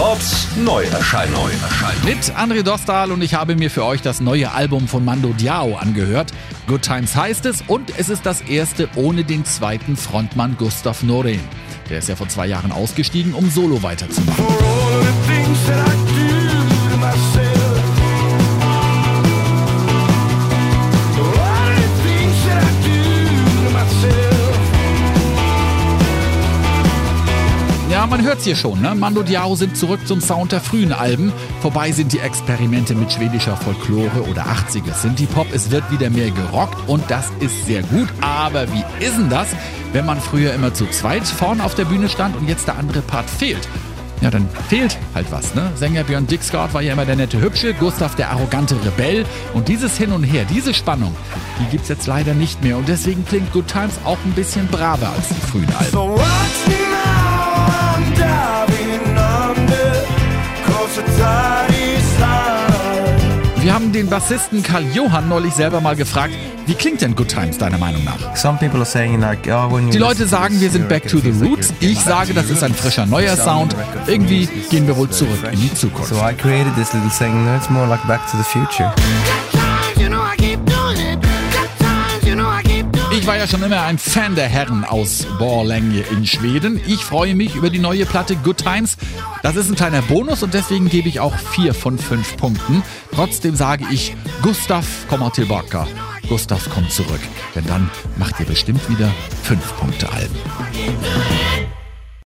Bobs Neuerscheinung. Mit André Dostal und ich habe mir für euch das neue Album von Mando Diao angehört. Good Times heißt es und es ist das erste ohne den zweiten Frontmann Gustav Noren. Der ist ja vor zwei Jahren ausgestiegen, um solo weiterzumachen. Man hört's hier schon, ne? Mando Diao sind zurück zum Sound der frühen Alben. Vorbei sind die Experimente mit schwedischer Folklore oder 80er Synthie-Pop. Es wird wieder mehr gerockt und das ist sehr gut. Aber wie ist denn das, wenn man früher immer zu zweit vorne auf der Bühne stand und jetzt der andere Part fehlt? Ja, dann fehlt halt was, ne? Sänger Björn Dixgard war ja immer der nette Hübsche, Gustav der arrogante Rebell. Und dieses Hin und Her, diese Spannung, die gibt's jetzt leider nicht mehr. Und deswegen klingt Good Times auch ein bisschen braver als die frühen Alben. So Wir haben den Bassisten Karl Johann neulich selber mal gefragt, wie klingt denn Good Times deiner Meinung nach? Some people are saying like, oh, when you Die Leute sagen, wir sind back to like, the roots. Ich sage, das the ist ein frischer neuer Sound. Irgendwie gehen wir wohl zurück in die Zukunft. So I created this little saying, no, it's more like back to the future. War ja schon immer ein Fan der Herren aus Borlänge in Schweden. Ich freue mich über die neue Platte Good Times. Das ist ein kleiner Bonus und deswegen gebe ich auch vier von fünf Punkten. Trotzdem sage ich, Gustav, komm tillbaka. Gustav kommt zurück. Denn dann macht ihr bestimmt wieder fünf Punkte Alben.